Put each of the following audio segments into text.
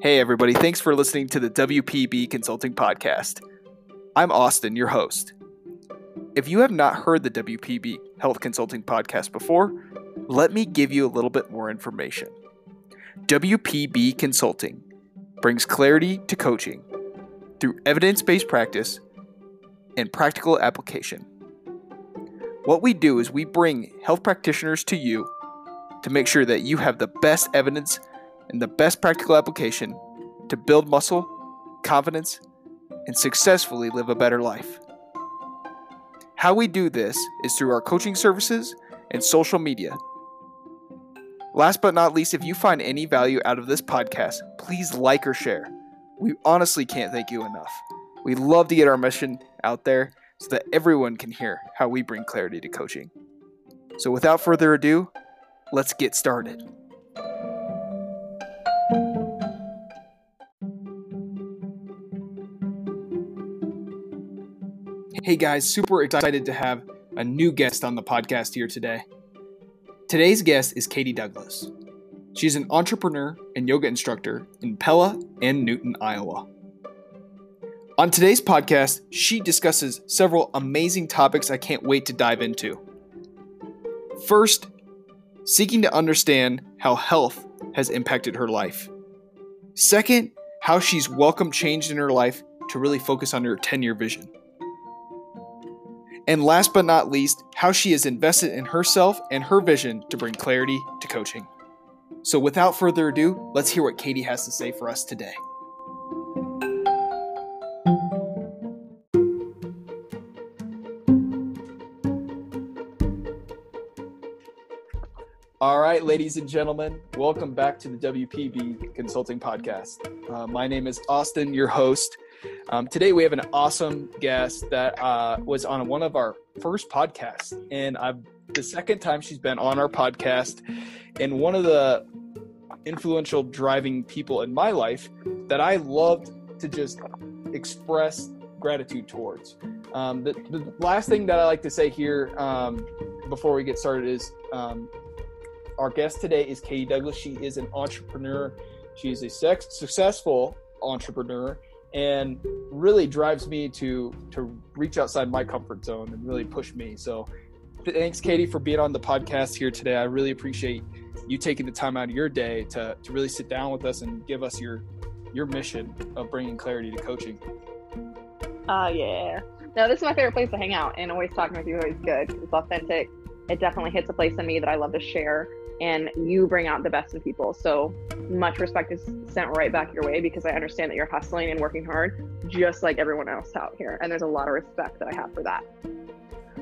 Hey, everybody, thanks for listening to the WPB Consulting Podcast. I'm Austin, your host. If you have not heard the WPB Health Consulting Podcast before, let me give you a little bit more information. WPB Consulting brings clarity to coaching through evidence based practice and practical application. What we do is we bring health practitioners to you to make sure that you have the best evidence and the best practical application to build muscle, confidence, and successfully live a better life. How we do this is through our coaching services and social media. Last but not least, if you find any value out of this podcast, please like or share. We honestly can't thank you enough. We love to get our mission out there so that everyone can hear how we bring clarity to coaching. So, without further ado, let's get started. Hey guys, super excited to have a new guest on the podcast here today. Today's guest is Katie Douglas. She's an entrepreneur and yoga instructor in Pella and Newton, Iowa. On today's podcast, she discusses several amazing topics I can't wait to dive into. First, seeking to understand how health has impacted her life. Second, how she's welcomed change in her life to really focus on her 10 year vision. And last but not least, how she is invested in herself and her vision to bring clarity to coaching. So, without further ado, let's hear what Katie has to say for us today. All right, ladies and gentlemen, welcome back to the WPB Consulting Podcast. Uh, my name is Austin, your host. Um, today we have an awesome guest that uh, was on one of our first podcasts, and I've the second time she's been on our podcast, and one of the influential driving people in my life that I loved to just express gratitude towards. Um, the, the, last thing that I like to say here um, before we get started is um, our guest today is Katie Douglas. She is an entrepreneur. She is a sex, successful entrepreneur and really drives me to to reach outside my comfort zone and really push me. So thanks Katie for being on the podcast here today. I really appreciate you taking the time out of your day to to really sit down with us and give us your your mission of bringing clarity to coaching. Uh yeah. No, this is my favorite place to hang out and always talking with you is good. It's authentic. It definitely hits a place in me that I love to share and you bring out the best in people. So much respect is sent right back your way because I understand that you're hustling and working hard just like everyone else out here. And there's a lot of respect that I have for that.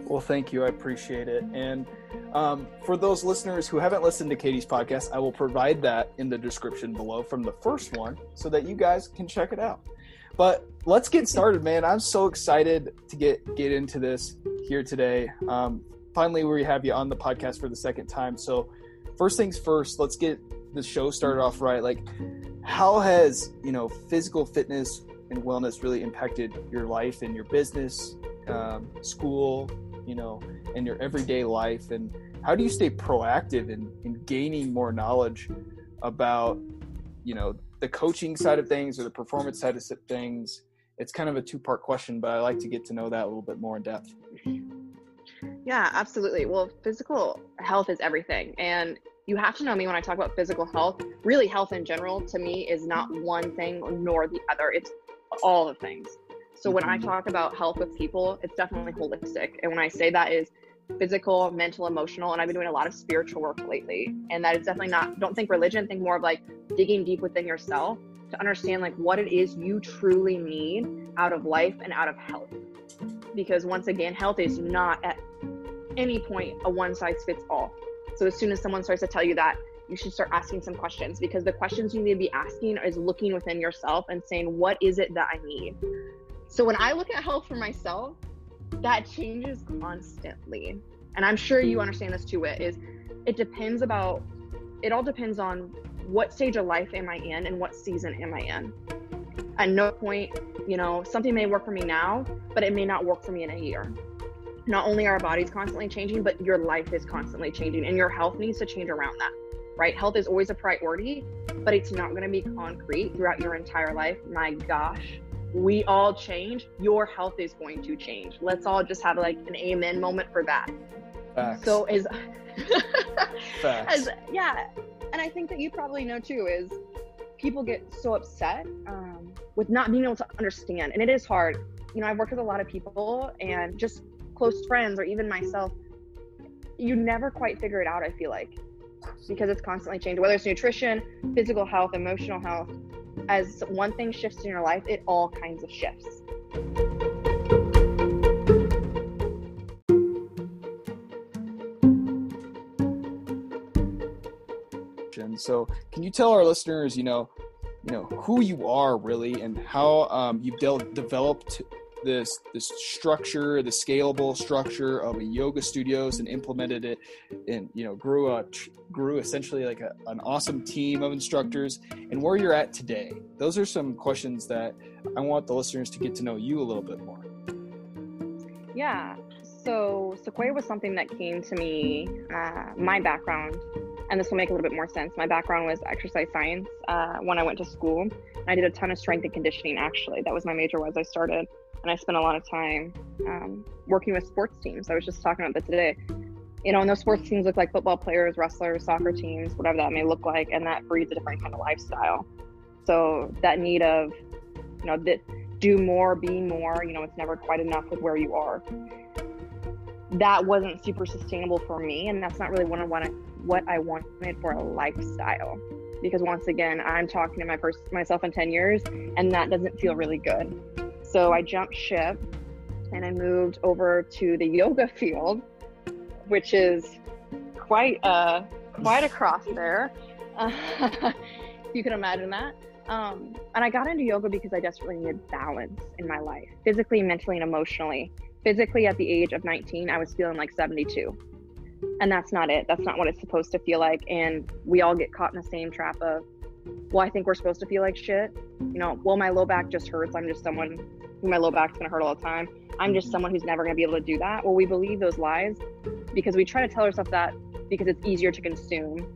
Well, thank you. I appreciate it. And um, for those listeners who haven't listened to Katie's podcast, I will provide that in the description below from the first one so that you guys can check it out. But let's get started, man. I'm so excited to get get into this here today. Um, finally, we have you on the podcast for the second time. So first things first, let's get the show started off right. Like, how has you know physical fitness and wellness really impacted your life and your business, um, school, you know, and your everyday life? And how do you stay proactive in, in gaining more knowledge about, you know, the coaching side of things or the performance side of things? It's kind of a two part question, but I like to get to know that a little bit more in depth. Yeah, absolutely. Well, physical health is everything. And you have to know me when I talk about physical health. Really, health in general to me is not one thing nor the other, it's all the things. So when I mm-hmm. talk about health with people, it's definitely holistic. And when I say that is physical, mental, emotional, and I've been doing a lot of spiritual work lately. And that is definitely not, don't think religion, think more of like digging deep within yourself to understand like what it is you truly need out of life and out of health. Because once again, health is not at any point a one size fits all. So as soon as someone starts to tell you that, you should start asking some questions because the questions you need to be asking is looking within yourself and saying, what is it that I need? So when I look at health for myself, that changes constantly. And I'm sure you understand this too, it is it depends about it all depends on what stage of life am I in and what season am I in. At no point, you know, something may work for me now, but it may not work for me in a year not only are our bodies constantly changing, but your life is constantly changing and your health needs to change around that, right? Health is always a priority, but it's not going to be concrete throughout your entire life. My gosh, we all change. Your health is going to change. Let's all just have like an amen moment for that. Facts. So is as yeah, and I think that you probably know too is people get so upset um, with not being able to understand, and it is hard. You know, I've worked with a lot of people and just close friends or even myself. You never quite figure it out. I feel like because it's constantly changing, whether it's nutrition, physical health, emotional health. As one thing shifts in your life, it all kinds of shifts. So, can you tell our listeners, you know, you know who you are really, and how um, you've de- developed this this structure, the scalable structure of a yoga studios, and implemented it, and you know, grew a grew essentially like a, an awesome team of instructors, and where you're at today. Those are some questions that I want the listeners to get to know you a little bit more. Yeah. So Sequoia was something that came to me. Uh, my background and this will make a little bit more sense. My background was exercise science uh, when I went to school. I did a ton of strength and conditioning. Actually, that was my major. Was I started, and I spent a lot of time um, working with sports teams. I was just talking about that today. You know, and those sports teams look like football players, wrestlers, soccer teams, whatever that may look like, and that breeds a different kind of lifestyle. So that need of, you know, that do more, be more. You know, it's never quite enough with where you are. That wasn't super sustainable for me, and that's not really what I wanted. what I wanted for a lifestyle. Because once again, I'm talking to my myself in 10 years, and that doesn't feel really good. So I jumped ship and I moved over to the yoga field, which is quite a quite a cross there. Uh, you can imagine that. Um, and I got into yoga because I desperately needed balance in my life, physically, mentally, and emotionally. Physically, at the age of 19, I was feeling like 72 and that's not it that's not what it's supposed to feel like and we all get caught in the same trap of well i think we're supposed to feel like shit. You know well my low back just hurts. I'm just someone who my low back's going to hurt all the time. I'm just mhm. someone who's never going to be able to do that. Well we believe those lies because we try to tell ourselves that because it's easier to consume.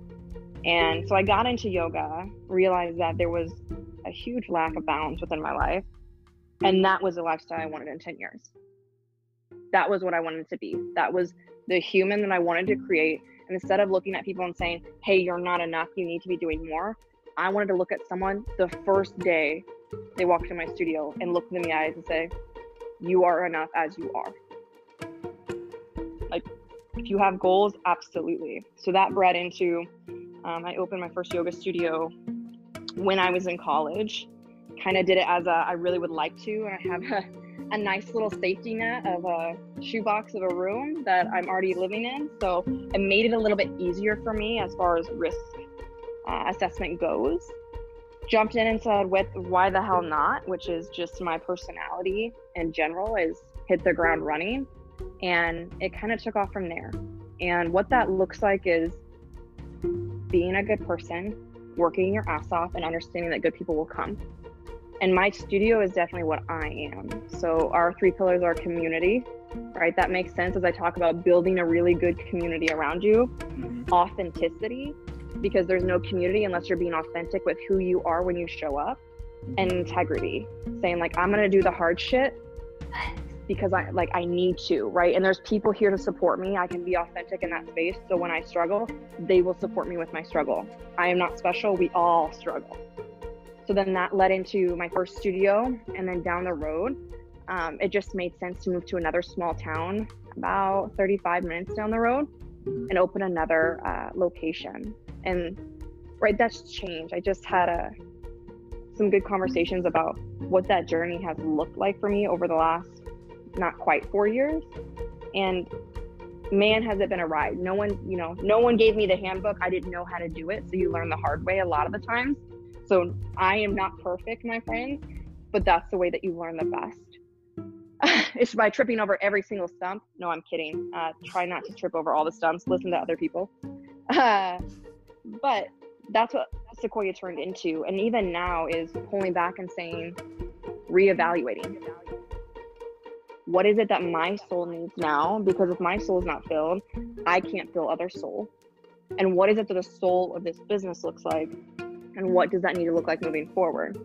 And so i got into yoga realized that there was a huge lack of balance within my life. And that was the lifestyle i wanted in 10 years. That was what i wanted to be. That was the human that I wanted to create. And instead of looking at people and saying, hey, you're not enough, you need to be doing more, I wanted to look at someone the first day they walked in my studio and look them in the eyes and say, you are enough as you are. Like, if you have goals, absolutely. So that bred into, um, I opened my first yoga studio when I was in college. Kind of did it as a, I really would like to. And I have a, a nice little safety net of a shoebox of a room that I'm already living in. So it made it a little bit easier for me as far as risk uh, assessment goes. Jumped in and said, "With why the hell not?" Which is just my personality in general is hit the ground running, and it kind of took off from there. And what that looks like is being a good person, working your ass off, and understanding that good people will come and my studio is definitely what I am. So our three pillars are community, right? That makes sense as I talk about building a really good community around you. Mm-hmm. Authenticity, because there's no community unless you're being authentic with who you are when you show up. And integrity, saying like I'm gonna do the hard shit because I like I need to, right? And there's people here to support me. I can be authentic in that space. So when I struggle, they will support me with my struggle. I am not special. We all struggle. So then that led into my first studio. And then down the road, um, it just made sense to move to another small town about 35 minutes down the road and open another uh, location. And right, that's changed. I just had a some good conversations about what that journey has looked like for me over the last not quite four years. And man, has it been a ride. No one, you know, no one gave me the handbook. I didn't know how to do it. So you learn the hard way a lot of the times. So I am not perfect, my friends, but that's the way that you learn the best. it's by tripping over every single stump. No, I'm kidding. Uh, try not to trip over all the stumps. Listen to other people. Uh, but that's what Sequoia turned into. And even now is pulling back and saying, reevaluating. What is it that my soul needs now? Because if my soul is not filled, I can't fill other soul. And what is it that the soul of this business looks like? And what does that need to look like moving forward?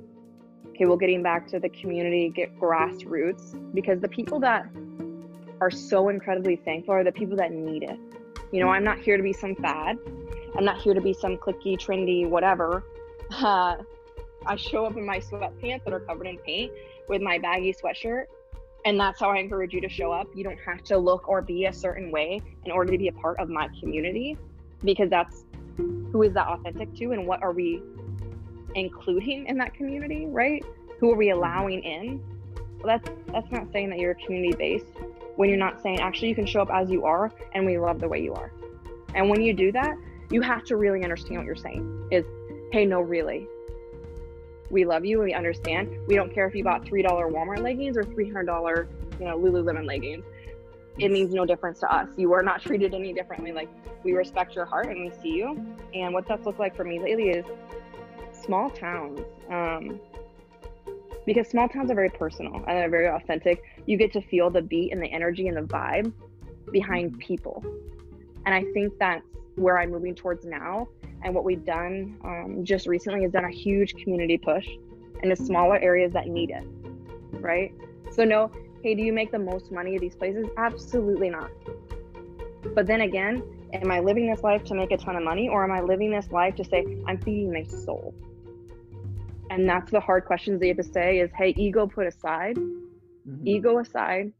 Okay, well, getting back to the community, get grassroots, because the people that are so incredibly thankful are the people that need it. You know, I'm not here to be some fad. I'm not here to be some clicky, trendy, whatever. Uh, I show up in my sweatpants that are covered in paint with my baggy sweatshirt. And that's how I encourage you to show up. You don't have to look or be a certain way in order to be a part of my community because that's who is that authentic to and what are we including in that community, right? Who are we allowing in? Well, that's that's not saying that you're community based when you're not saying actually you can show up as you are and we love the way you are. And when you do that, you have to really understand what you're saying. Is hey, no, really, we love you and we understand. We don't care if you bought three dollar Walmart leggings or three hundred dollar, you know, Lululemon leggings. It means no difference to us. You are not treated any differently. Like we respect your heart and we see you. And what that's looked like for me lately is small towns. Um, because small towns are very personal and they're very authentic. You get to feel the beat and the energy and the vibe behind people. And I think that's where I'm moving towards now and what we've done um, just recently is done a huge community push in the smaller areas that need it, right? So, no, hey, do you make the most money at these places? Absolutely not. But then again, am I living this life to make a ton of money or am I living this life to say, I'm feeding my soul? And that's the hard questions that you have to say is, hey, ego put aside, mm-hmm. ego aside,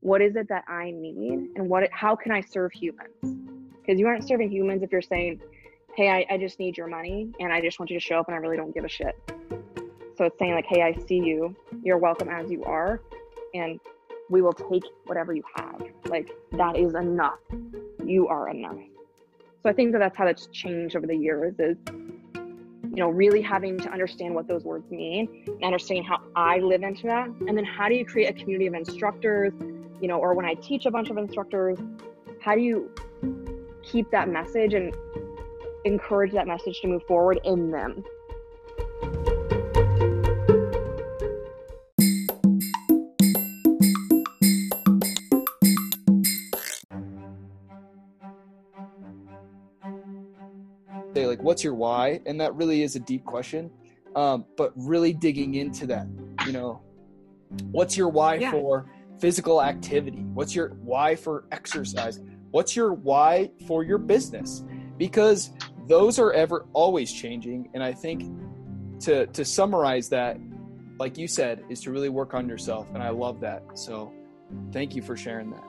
what is it that I need and what how can I serve humans? Because you aren't serving humans if you're saying, hey, I, I just need your money and I just want you to show up and I really don't give a shit. So it's saying, like, hey, I see you. You're welcome as you are. And we will take whatever you have. Like, that is enough. You are enough. So I think that that's how that's changed over the years is, you know, really having to understand what those words mean and understanding how I live into that. And then how do you create a community of instructors, you know, or when I teach a bunch of instructors, how do you keep that message and encourage that message to move forward in them. Say like, what's your why? And that really is a deep question. Um, but really digging into that, you know, what's your why yeah. for physical activity? What's your why for exercise? What's your why for your business? Because those are ever always changing and i think to to summarize that like you said is to really work on yourself and i love that. So thank you for sharing that.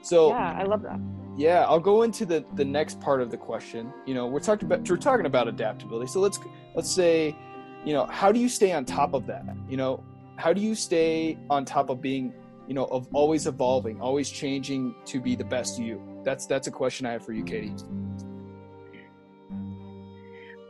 So yeah i love that. Yeah i'll go into the the next part of the question. You know we're talking about we're talking about adaptability. So let's let's say you know how do you stay on top of that? You know how do you stay on top of being you know of always evolving always changing to be the best you that's that's a question i have for you katie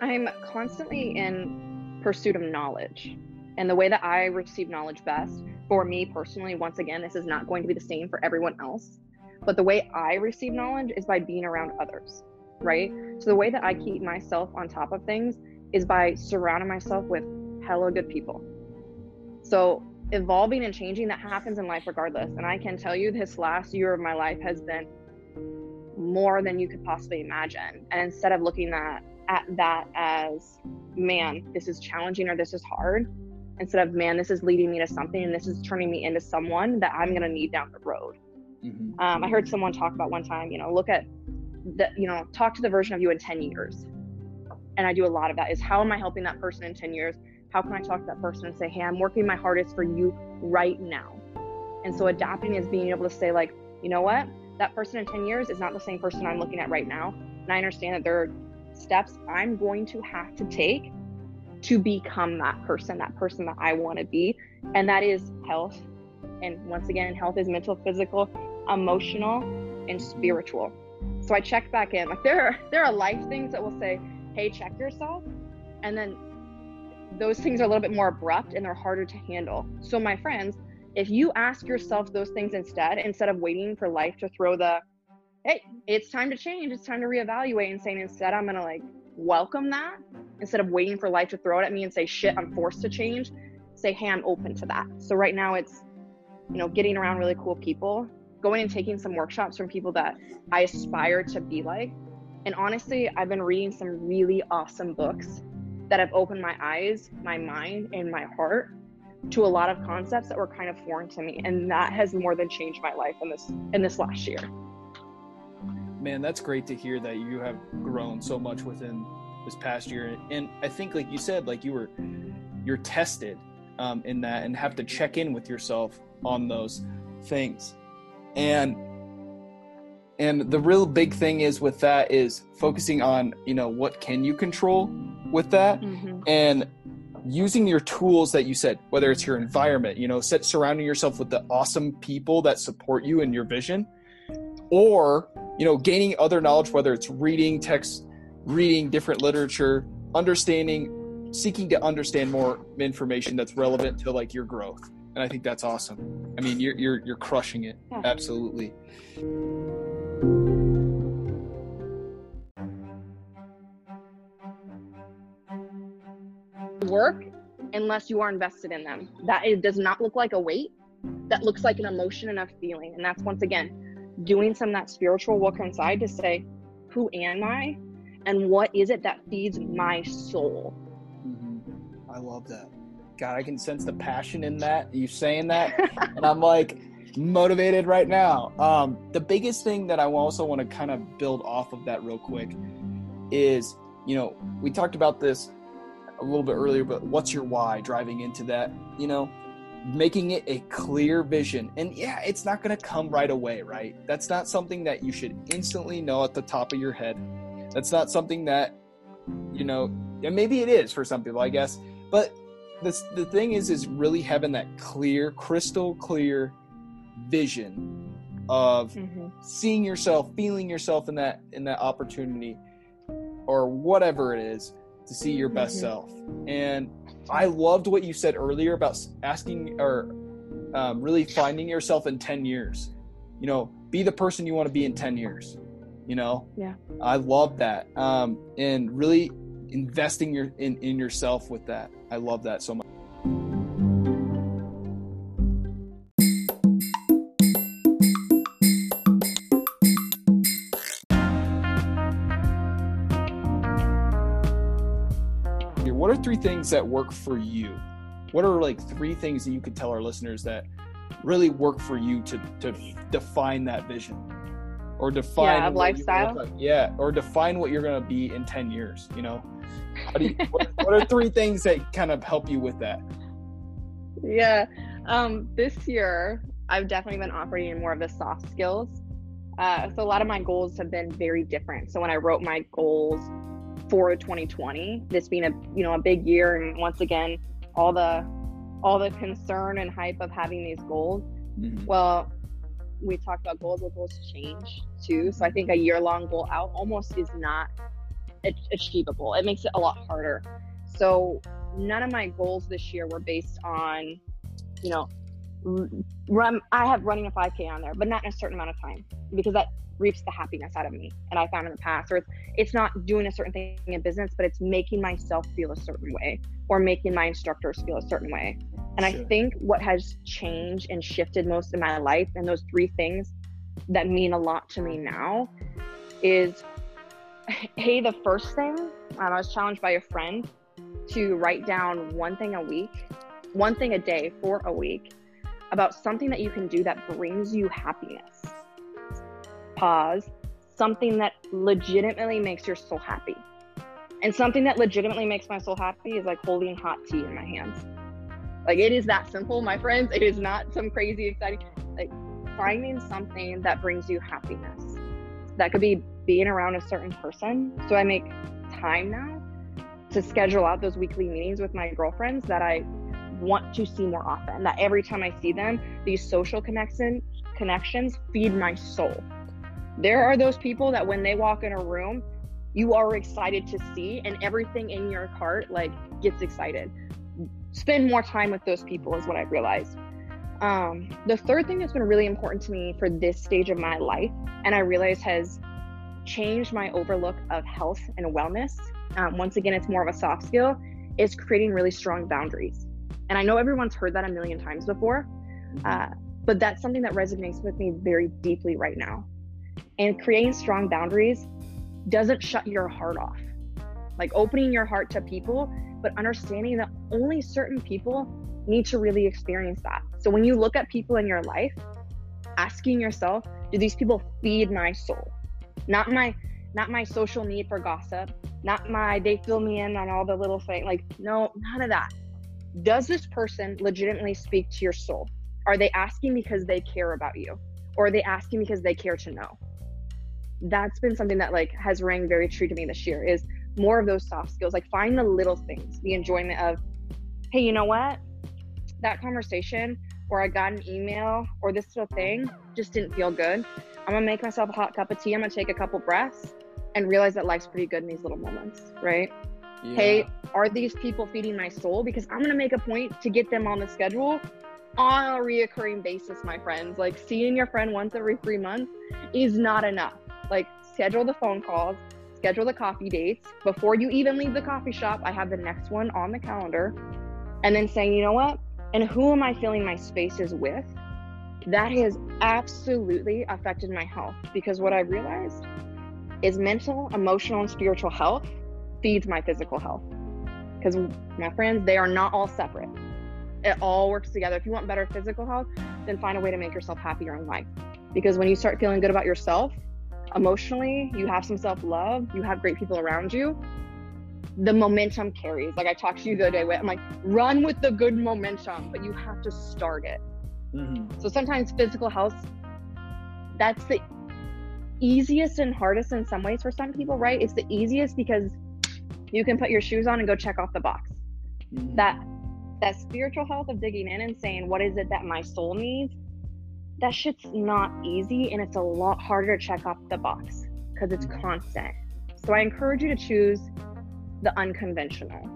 I'm constantly in pursuit of knowledge. And the way that I receive knowledge best, for me personally, once again, this is not going to be the same for everyone else. But the way I receive knowledge is by being around others, right? So the way that I keep myself on top of things is by surrounding myself with hella good people. So evolving and changing that happens in life regardless. And I can tell you this last year of my life has been more than you could possibly imagine. And instead of looking at at that as, man, this is challenging or this is hard, instead of, man, this is leading me to something and this is turning me into someone that I'm going to need down the road. Mm-hmm. Um, I heard someone talk about one time, you know, look at the, you know, talk to the version of you in 10 years. And I do a lot of that is how am I helping that person in 10 years? How can I talk to that person and say, hey, I'm working my hardest for you right now? And so adapting is being able to say, like, you know what? That person in 10 years is not the same person I'm looking at right now. And I understand that there are steps I'm going to have to take to become that person, that person that I want to be. And that is health. And once again, health is mental, physical, emotional, and spiritual. So I check back in. Like there are there are life things that will say, hey, check yourself. And then those things are a little bit more abrupt and they're harder to handle. So my friends, if you ask yourself those things instead, instead of waiting for life to throw the hey, it's time to change. It's time to reevaluate and saying instead, I'm to like welcome that instead of waiting for life to throw it at me and say, shit, I'm forced to change. Say, hey, I'm open to that. So right now it's, you know, getting around really cool people, going and taking some workshops from people that I aspire to be like. And honestly, I've been reading some really awesome books that have opened my eyes, my mind, and my heart to a lot of concepts that were kind of foreign to me. And that has more than changed my life in this in this last year. Man, that's great to hear that you have grown so much within this past year. And I think like you said, like you were you're tested um, in that and have to check in with yourself on those things. And and the real big thing is with that is focusing on you know what can you control with that mm-hmm. and using your tools that you said whether it's your environment you know set, surrounding yourself with the awesome people that support you in your vision or you know gaining other knowledge whether it's reading text reading different literature understanding seeking to understand more information that's relevant to like your growth. And i think that's awesome. I mean you're you're, you're crushing it. Yeah. absolutely work unless you are invested in them. That it does not look like a weight. That looks like an emotion and a feeling. And that's once again doing some that spiritual work inside to say, who am I? And what is it that feeds my soul? Mm-hmm. I love that. God, I can sense the passion in that. You saying that, and I'm like motivated right now. Um, the biggest thing that I also want to kind of build off of that real quick is, you know, we talked about this a little bit earlier, but what's your why driving into that? You know, making it a clear vision. And yeah, it's not going to come right away, right? That's not something that you should instantly know at the top of your head. That's not something that, you know, and maybe it is for some people, I guess. But this, the thing is, is really having that clear, crystal clear vision of mm-hmm. seeing yourself, feeling yourself in that in that opportunity, or whatever it is to see your best mm-hmm. self. And I loved what you said earlier about asking or um, really finding yourself in 10 years. You know, be the person you want to be in 10 years. You know, yeah, I love that. Um, and really investing your in, in yourself with that. I love that so much. Three things that work for you? What are like three things that you could tell our listeners that really work for you to to define that vision or define yeah, lifestyle? Yeah, or define what you're going to be in 10 years, you know? You, what, what are three things that kind of help you with that? Yeah. Um, this year, I've definitely been operating more of the soft skills. Uh, so a lot of my goals have been very different. So when I wrote my goals for 2020 this being a you know a big year and once again all the all the concern and hype of having these goals. Mm-hmm. well we talked about goals but goals change too. So i think a year long goal out almost is not achievable. It makes it a lot harder. So none of my goals this year were based on you know run i have running a 5k on there but not in a certain amount of time because that reaps the happiness out of me and i found in the past. Or it's, it's not doing a certain thing in business but it's making myself feel a certain way or making my instructors feel a certain way. And sure. i think what has changed and shifted most in my life and those three things that mean a lot to me now is hey the first thing um, i was challenged by a friend to write down one thing a week one thing a day for a week about something that you can do that brings you happiness pause, something that legitimately makes your soul happy. And something that legitimately makes my soul happy is like holding hot tea in my hands. Like it is that simple, my friends. It is not some crazy exciting like finding something that brings you happiness. That could be being around a certain person. So I make time now to schedule out those weekly meetings with my girlfriends that I want to see more often. That every time I see them, these social connection connections feed my soul. There are those people that when they walk in a room, you are excited to see, and everything in your heart like gets excited. Spend more time with those people is what I've realized. Um, the third thing that's been really important to me for this stage of my life, and I realize has changed my overlook of health and wellness. Um, once again, it's more of a soft skill, is creating really strong boundaries. And I know everyone's heard that a million times before, uh, but that's something that resonates with me very deeply right now. And creating strong boundaries doesn't shut your heart off. like opening your heart to people, but understanding that only certain people need to really experience that. So when you look at people in your life, asking yourself, do these people feed my soul? Not my not my social need for gossip, not my they fill me in on all the little things. Like, no, none of that. Does this person legitimately speak to your soul? Are they asking because they care about you? Or are they asking because they care to know? That's been something that like has rang very true to me this year is more of those soft skills. Like find the little things, the enjoyment of, hey, you know what? That conversation or I got an email or this little thing just didn't feel good. I'm gonna make myself a hot cup of tea. I'm gonna take a couple breaths and realize that life's pretty good in these little moments, right? Yeah. Hey, are these people feeding my soul? Because I'm gonna make a point to get them on the schedule on a reoccurring basis, my friends. Like seeing your friend once every three months is not enough. Like schedule the phone calls, schedule the coffee dates. Before you even leave the coffee shop, I have the next one on the calendar. And then saying, you know what? And who am I filling my spaces with? That has absolutely affected my health because what I realized is mental, emotional, and spiritual health feeds my physical health. Because my friends, they are not all separate. It all works together. If you want better physical health, then find a way to make yourself happier in life. Because when you start feeling good about yourself, emotionally, you have some self love, you have great people around you, the momentum carries. Like I talked to you the other day, I'm like, run with the good momentum, but you have to start it. Mm-hmm. So sometimes physical health, that's the easiest and hardest in some ways for some people, right? It's the easiest because you can put your shoes on and go check off the box. Mm-hmm. That that spiritual health of digging in and saying, what is it that my soul needs? That shit's not easy and it's a lot harder to check off the box because it's constant. So I encourage you to choose the unconventional.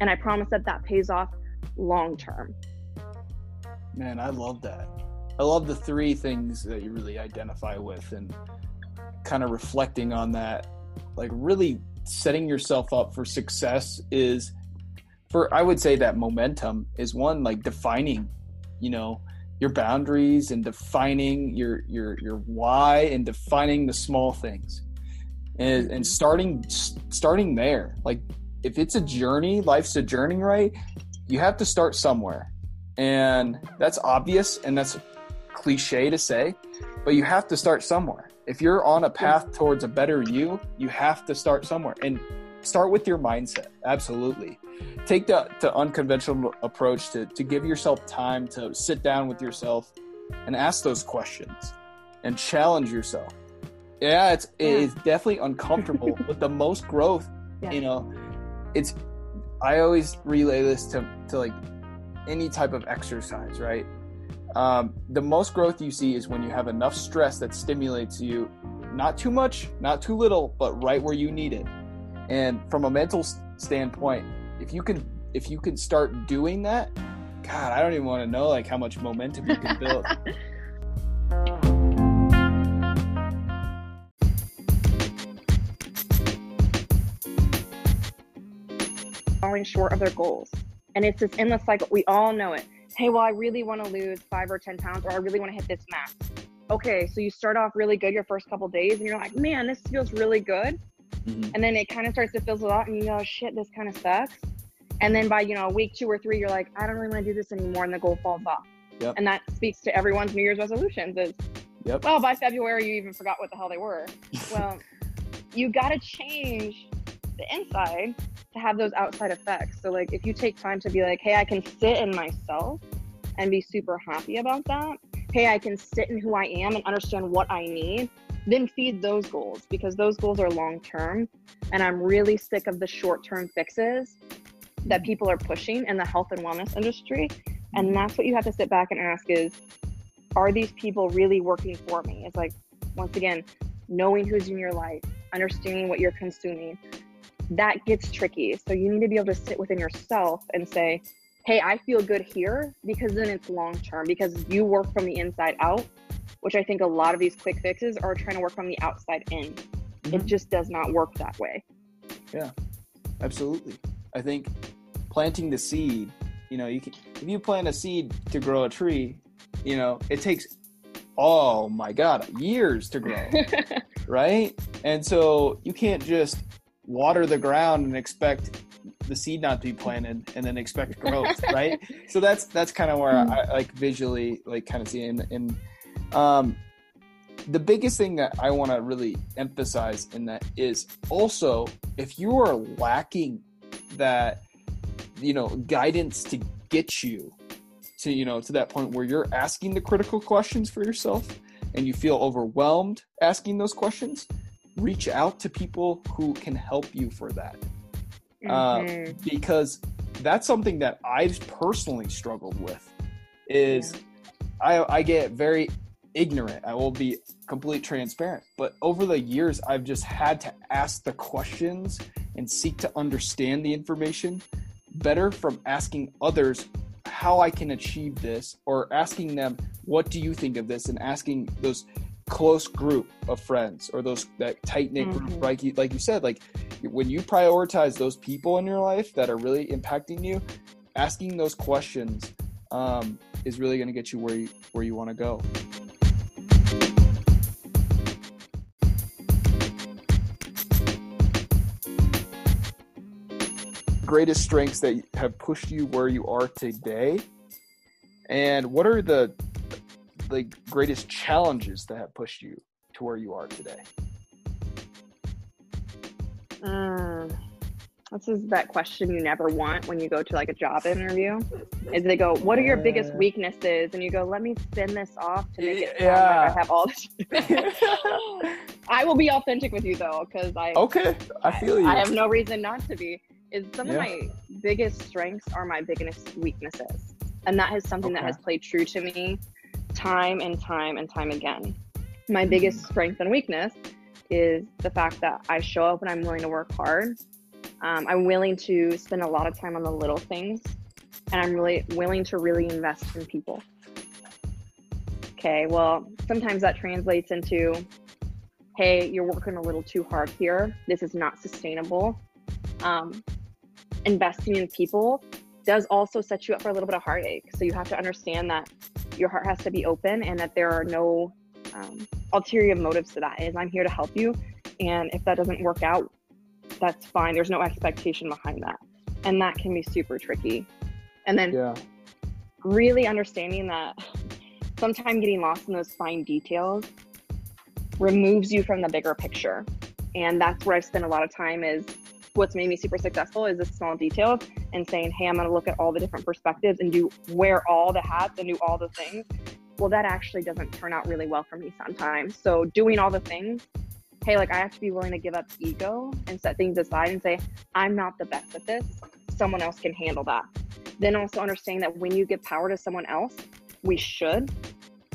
And I promise that that pays off long term. Man, I love that. I love the three things that you really identify with and kind of reflecting on that. Like, really setting yourself up for success is for, I would say that momentum is one, like defining, you know, your boundaries and defining your your your why and defining the small things. And, and mm-hmm. starting starting there like if it's a journey life's a journey right? You have to start somewhere. And that's obvious and that's cliche to say but you have to start somewhere. If you're on a path towards a better you you have to start somewhere. And start with your mindset. Absolutely. Take the, the unconventional approach to, to give yourself time to sit down with yourself and ask those questions and challenge yourself. Yeah it's yeah. it's definitely uncomfortable but the most growth yeah. you know it's i always relay this to to like any type of exercise right? Um, the most growth you see is when you have enough stress that stimulates you not too much not too little but right where you need it and from a mental standpoint if you can if you can start doing that god i don't even want to know like how much momentum you can build falling short of their goals. And it's this endless cycle. We all know it. Hey, well, I really want to lose five or 10 pounds, or I really want to hit this max. Okay, so you start off really good your first couple days, and you're like, man, this feels really good. Mm-hmm. And then it kind of starts to fizzle out, and you go, shit, this kind of sucks. And then by you know week two or three, you're like, I don't really want to do this anymore, and the goal falls off. Yep. And that speaks to everyone's New Year's resolutions. Is yep. well, by February you even forgot what the hell they were. well, you got to change the inside to have those outside effects. So like if you take time to be like, hey, I can sit in myself and be super happy about that. Hey, I can sit in who I am and understand what I need. Then feed those goals because those goals are long term. And I'm really sick of the short term fixes that people are pushing in the health and wellness industry. And mm-hmm. that's what you have to sit back and ask is, are these people really working for me? It's like, once again, knowing who's in your life, understanding what you're consuming, that gets tricky. So you need to be able to sit within yourself and say, hey, I feel good here because then it's long term because you work from the inside out, which I think a lot of these quick fixes are trying to work from the outside in. Mm-hmm. It just does not work that way. Yeah, absolutely. I think planting the seed, you know, you can if you plant a seed to grow a tree, you know, it takes oh my god, years to grow. right? And so you can't just water the ground and expect the seed not to be planted and then expect growth right so that's that's kind of where I, like visually like kind of see in, and um the biggest thing that I want to really emphasize in that is also if you are lacking that you know guidance to get you to you know to that point where you're asking the critical questions for yourself and you feel overwhelmed asking those questions reach out to people who can help you for that uh, mm-hmm. uh, because that's something that i've personally struggled with is yeah. I, I get very ignorant i will be complete transparent but over the years i've just had to ask the questions and seek to understand the information better from asking others how I can achieve this or asking them, what do you think of this? And asking those close group of friends or those that tight knit mm-hmm. group, like you, like you said, like when you prioritize those people in your life that are really impacting you, asking those questions um, is really going to get you where you, where you want to go. Greatest strengths that have pushed you where you are today? And what are the the greatest challenges that have pushed you to where you are today? Um, this is that question you never want when you go to like a job interview. Is they go, "What are your biggest weaknesses?" And you go, "Let me spin this off to make it sound yeah. like I have all this." I will be authentic with you though, because I okay, I feel you. I have no reason not to be is some yeah. of my biggest strengths are my biggest weaknesses. And that is something okay. that has played true to me time and time and time again. My biggest strength and weakness is the fact that I show up and I'm willing to work hard. Um, I'm willing to spend a lot of time on the little things, and I'm really willing to really invest in people. Okay, well, sometimes that translates into hey, you're working a little too hard here. This is not sustainable. Um, investing in people does also set you up for a little bit of heartache. So you have to understand that your heart has to be open and that there are no um, ulterior motives to that. Is I'm here to help you, and if that doesn't work out, that's fine. There's no expectation behind that, and that can be super tricky. And then yeah. really understanding that sometimes getting lost in those fine details removes you from the bigger picture, and that's where I spend a lot of time is what's made me super successful is the small details and saying, hey, I'm going to look at all the different perspectives and do wear all the hats and do all the things. Well, that actually doesn't turn out really well for me sometimes. So, doing all the things, hey, like I have to be willing to give up ego and set things aside and say, I'm not the best at this. Someone else can handle that. Then also understanding that when you give power to someone else, we should,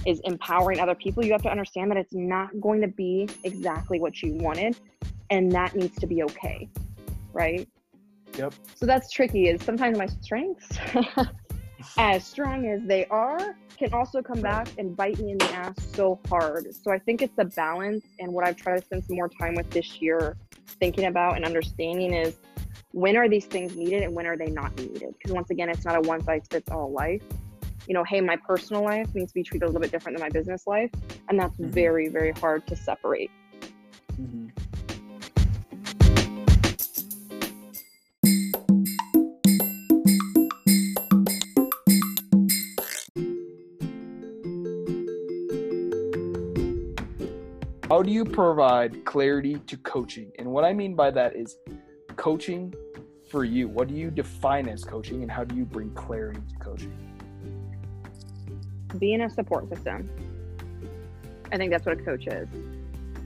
is empowering other people. You have to understand that it's not going to be exactly what you wanted, and that needs to be okay right? Yep. So that's tricky. Is sometimes my strengths, as strong as they are, can also come back and bite me in the ass so hard. So I think it's the balance, and what I've tried to spend some more time with this year, thinking about and understanding is when are these things needed and when are they not needed? Because once again, it's not a one size fits all life. You know, hey, my personal life needs to be treated a little bit different than my business life, and that's mm-hmm. very, very hard to separate. Mm-hmm. How do you provide clarity to coaching? And what I mean by that is coaching for you. What do you define as coaching and how do you bring clarity to coaching? Being a support system. I think that's what a coach is.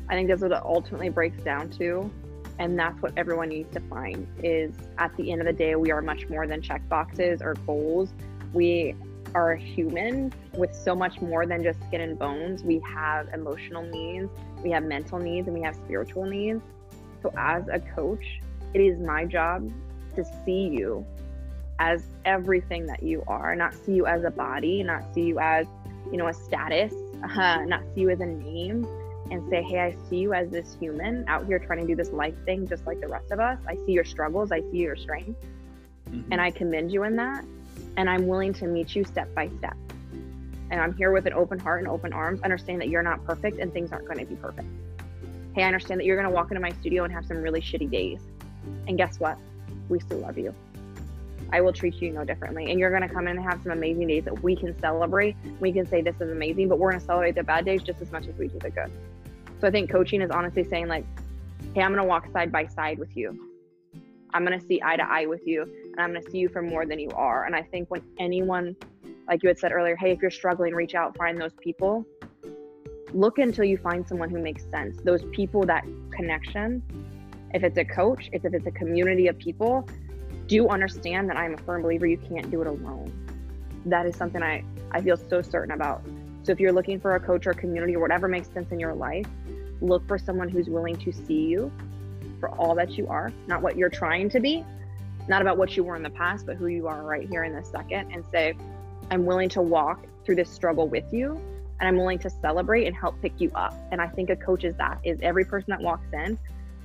I think that's what it ultimately breaks down to. And that's what everyone needs to find is at the end of the day, we are much more than check boxes or goals. We are human with so much more than just skin and bones. We have emotional needs, we have mental needs, and we have spiritual needs. So, as a coach, it is my job to see you as everything that you are, not see you as a body, not see you as, you know, a status, uh, not see you as a name, and say, hey, I see you as this human out here trying to do this life thing just like the rest of us. I see your struggles, I see your strengths, mm-hmm. and I commend you in that and I'm willing to meet you step by step. And I'm here with an open heart and open arms, understand that you're not perfect and things aren't going to be perfect. Hey, I understand that you're going to walk into my studio and have some really shitty days. And guess what? We still love you. I will treat you no differently. And you're going to come in and have some amazing days that we can celebrate. We can say this is amazing, but we're going to celebrate the bad days just as much as we do the good. So I think coaching is honestly saying, like, hey, I'm going to walk side by side with you. I'm going to see eye to eye with you, and I'm going to see you for more than you are. And I think when anyone, like you had said earlier, hey, if you're struggling, reach out, find those people. Look until you find someone who makes sense. Those people, that connection. If it's a coach, if it's a community of people, do understand that I'm a firm believer you can't do it alone. That is something I, I feel so certain about. So if you're looking for a coach or community or whatever makes sense in your life, look for someone who's willing to see you for all that you are, not what you're trying to be, not about what you were in the past, but who you are right here in this second, and say, I'm willing to walk through this struggle with you and I'm willing to celebrate and help pick you up. And I think a coach is that is every person that walks in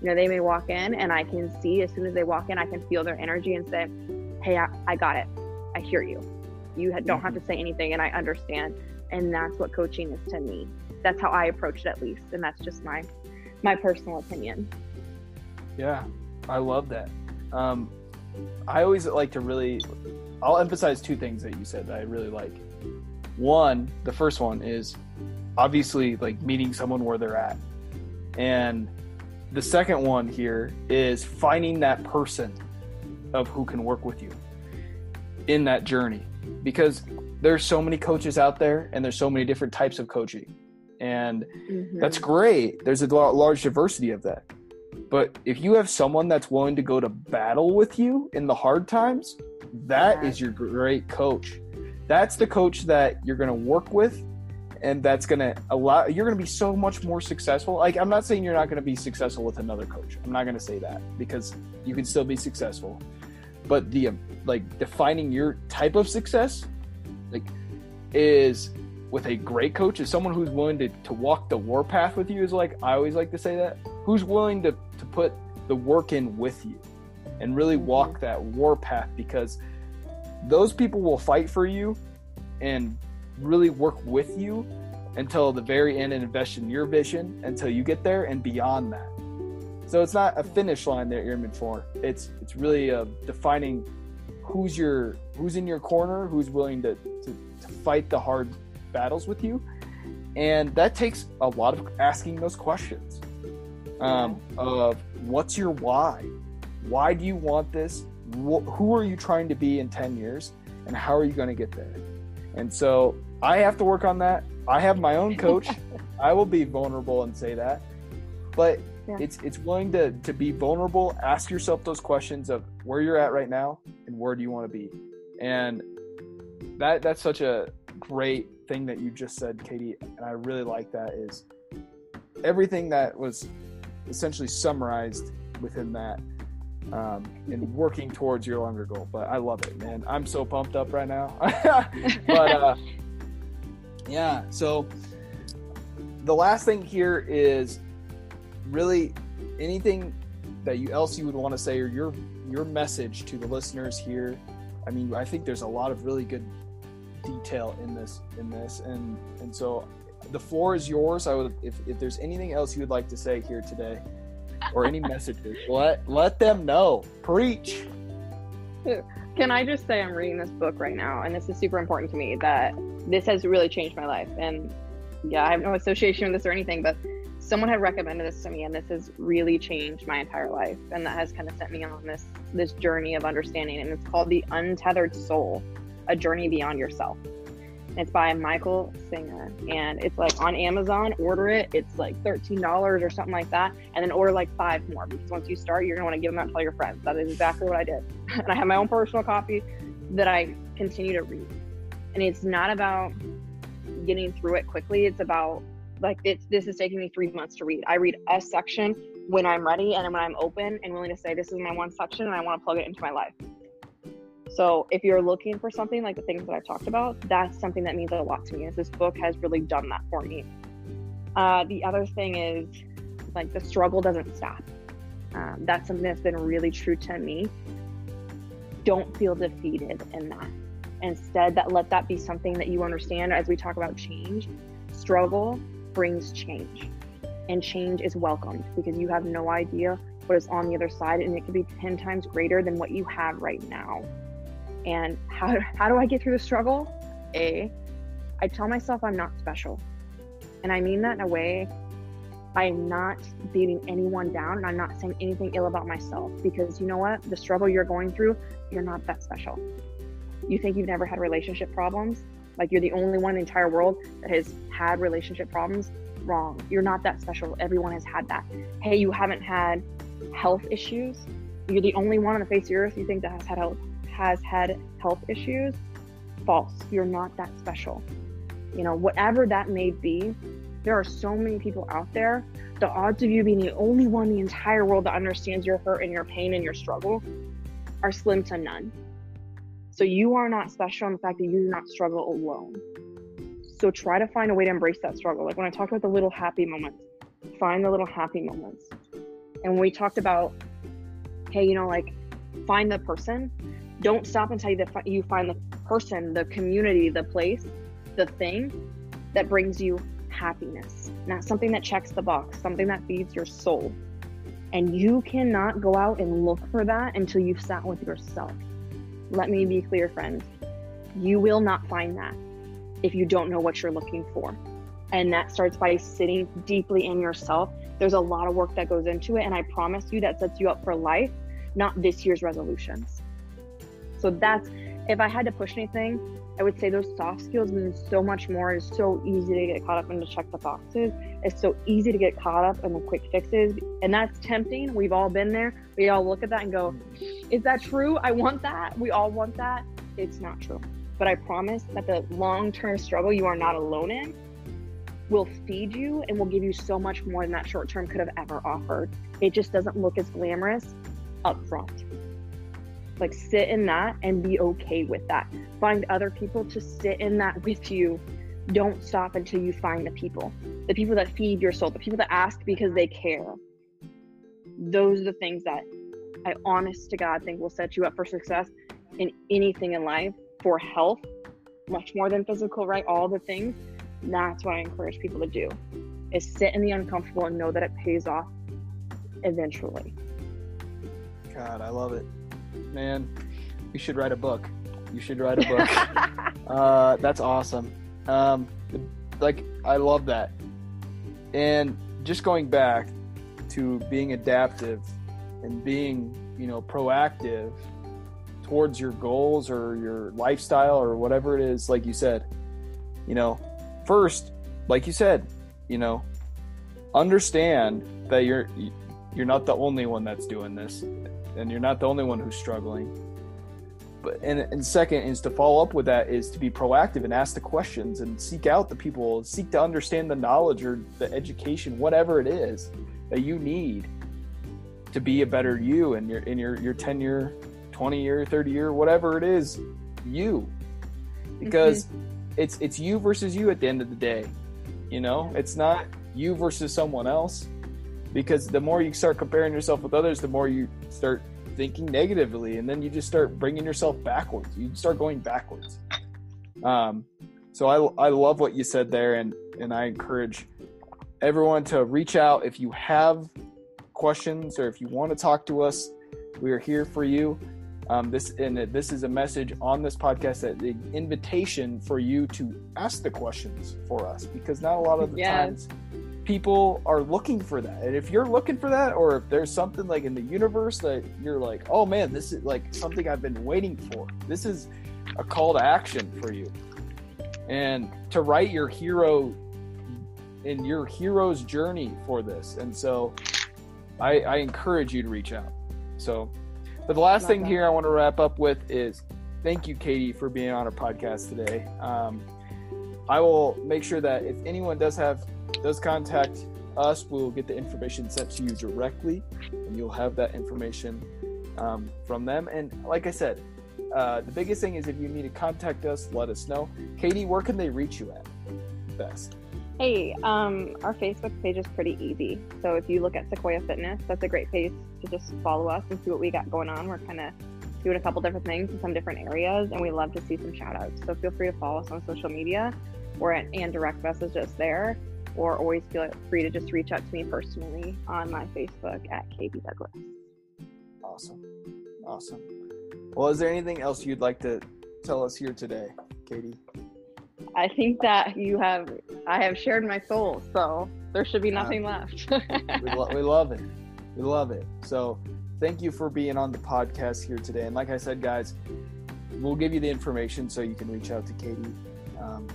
you know, they may walk in and I can see as soon as they walk in, I can feel their energy and say, Hey, I, I got it. I hear you. You don't have to say anything and I understand. And that's what coaching is to me. That's how I approach it at least. And that's just my, my personal opinion. Yeah, I love that. Um, I always like to really, I'll emphasize two things that you said that I really like. One, the first one is obviously like meeting someone where they're at. And the second one here is finding that person of who can work with you in that journey because there's so many coaches out there and there's so many different types of coaching and mm-hmm. that's great there's a large diversity of that but if you have someone that's willing to go to battle with you in the hard times that yeah. is your great coach. That's the coach that you're going to work with and that's going to allow you're going to be so much more successful. Like i'm not saying you're not going to be successful with another coach. I'm not going to say that because you can still be successful. But the like defining your type of success like is with a great coach is someone who's willing to, to walk the warpath with you is like i always like to say that who's willing to, to put the work in with you and really walk that warpath because those people will fight for you and really work with you until the very end and invest in your vision until you get there and beyond that. So it's not a finish line that you're aiming for. It's it's really uh, defining who's your who's in your corner, who's willing to, to, to fight the hard battles with you, and that takes a lot of asking those questions um, of what's your why, why do you want this, Wh- who are you trying to be in ten years, and how are you going to get there? And so I have to work on that. I have my own coach. I will be vulnerable and say that. But yeah. it's it's willing to to be vulnerable, ask yourself those questions of where you're at right now and where do you want to be. And that that's such a great thing that you just said, Katie, and I really like that is everything that was essentially summarized within that um, and working towards your longer goal. But I love it, man. I'm so pumped up right now. but uh, yeah, so the last thing here is really anything that you else you would want to say or your your message to the listeners here. I mean, I think there's a lot of really good detail in this in this and and so the floor is yours. I would if, if there's anything else you would like to say here today or any messages, let let them know. Preach. Can I just say I'm reading this book right now, and this is super important to me. That this has really changed my life, and yeah, I have no association with this or anything, but someone had recommended this to me, and this has really changed my entire life, and that has kind of sent me on this this journey of understanding. And it's called the Untethered Soul: A Journey Beyond Yourself. It's by Michael Singer, and it's like on Amazon. Order it. It's like thirteen dollars or something like that, and then order like five more because once you start, you're gonna want to give them out to all your friends. That is exactly what I did, and I have my own personal copy that I continue to read. And it's not about getting through it quickly. It's about like it's this is taking me three months to read. I read a section when I'm ready and when I'm open and willing to say this is my one section and I want to plug it into my life. So if you're looking for something like the things that I've talked about, that's something that means a lot to me. Is this book has really done that for me. Uh, the other thing is like the struggle doesn't stop. Um, that's something that's been really true to me. Don't feel defeated in that. Instead, that let that be something that you understand as we talk about change. Struggle brings change, and change is welcomed because you have no idea what is on the other side, and it could be 10 times greater than what you have right now. And how, how do I get through the struggle? A, I tell myself I'm not special. And I mean that in a way I'm not beating anyone down and I'm not saying anything ill about myself because you know what? The struggle you're going through, you're not that special. You think you've never had relationship problems? Like you're the only one in the entire world that has had relationship problems? Wrong. You're not that special. Everyone has had that. Hey, you haven't had health issues? You're the only one on the face of the earth you think that has had health has had health issues? False. You're not that special. You know, whatever that may be, there are so many people out there. The odds of you being the only one in the entire world that understands your hurt and your pain and your struggle are slim to none. So you are not special in the fact that you do not struggle alone. So try to find a way to embrace that struggle. Like when I talked about the little happy moments, find the little happy moments. And when we talked about, hey, you know, like find the person, don't stop until you, you find the person, the community, the place, the thing that brings you happiness, not something that checks the box, something that feeds your soul. And you cannot go out and look for that until you've sat with yourself. Let me be clear, friends. You will not find that if you don't know what you're looking for. And that starts by sitting deeply in yourself. There's a lot of work that goes into it. And I promise you that sets you up for life, not this year's resolutions. So that's, if I had to push anything, I would say those soft skills mean so much more. It's so easy to get caught up in the check the boxes. It's so easy to get caught up in the quick fixes. And that's tempting. We've all been there. We all look at that and go, is that true? I want that. We all want that. It's not true. But I promise that the long term struggle you are not alone in will feed you and will give you so much more than that short term could have ever offered. It just doesn't look as glamorous up front. Like sit in that and be okay with that. Find other people to sit in that with you. Don't stop until you find the people, the people that feed your soul, the people that ask because they care. Those are the things that I honest to God think will set you up for success in anything in life for health, much more than physical, right? All the things. That's what I encourage people to do is sit in the uncomfortable and know that it pays off eventually. God, I love it man, you should write a book. You should write a book. uh, that's awesome. Um, like I love that. And just going back to being adaptive and being, you know, proactive towards your goals or your lifestyle or whatever it is, like you said, you know, first, like you said, you know, understand that you're you're not the only one that's doing this and you're not the only one who's struggling. But and, and second is to follow up with that is to be proactive and ask the questions and seek out the people seek to understand the knowledge or the education whatever it is that you need to be a better you in your in your your 10 year 20 year 30 year whatever it is you. Because mm-hmm. it's it's you versus you at the end of the day you know? It's not you versus someone else because the more you start comparing yourself with others the more you start thinking negatively and then you just start bringing yourself backwards. You start going backwards. Um, so I, I love what you said there and and i encourage everyone to reach out if you have questions or if you want to talk to us. We are here for you. Um, this and this is a message on this podcast that the invitation for you to ask the questions for us because not a lot of the yes. times people are looking for that. And if you're looking for that, or if there's something like in the universe that you're like, oh man, this is like something I've been waiting for, this is a call to action for you. And to write your hero in your hero's journey for this. And so I, I encourage you to reach out. So, but the last thing that. here I want to wrap up with is thank you, Katie, for being on our podcast today. Um, I will make sure that if anyone does have does contact us, we'll get the information sent to you directly, and you'll have that information um, from them. And like I said, uh, the biggest thing is if you need to contact us, let us know. Katie, where can they reach you at best? Hey, um, our Facebook page is pretty easy. So if you look at Sequoia Fitness, that's a great page to just follow us and see what we got going on. We're kind of doing a couple different things in some different areas, and we love to see some shout outs. So feel free to follow us on social media or at, and direct message us there. Or always feel free to just reach out to me personally on my Facebook at Katie Douglas. Awesome. Awesome. Well, is there anything else you'd like to tell us here today, Katie? I think that you have, I have shared my soul, so there should be nothing uh, left. we, lo- we love it. We love it. So, thank you for being on the podcast here today. And like I said, guys, we'll give you the information so you can reach out to Katie. Um,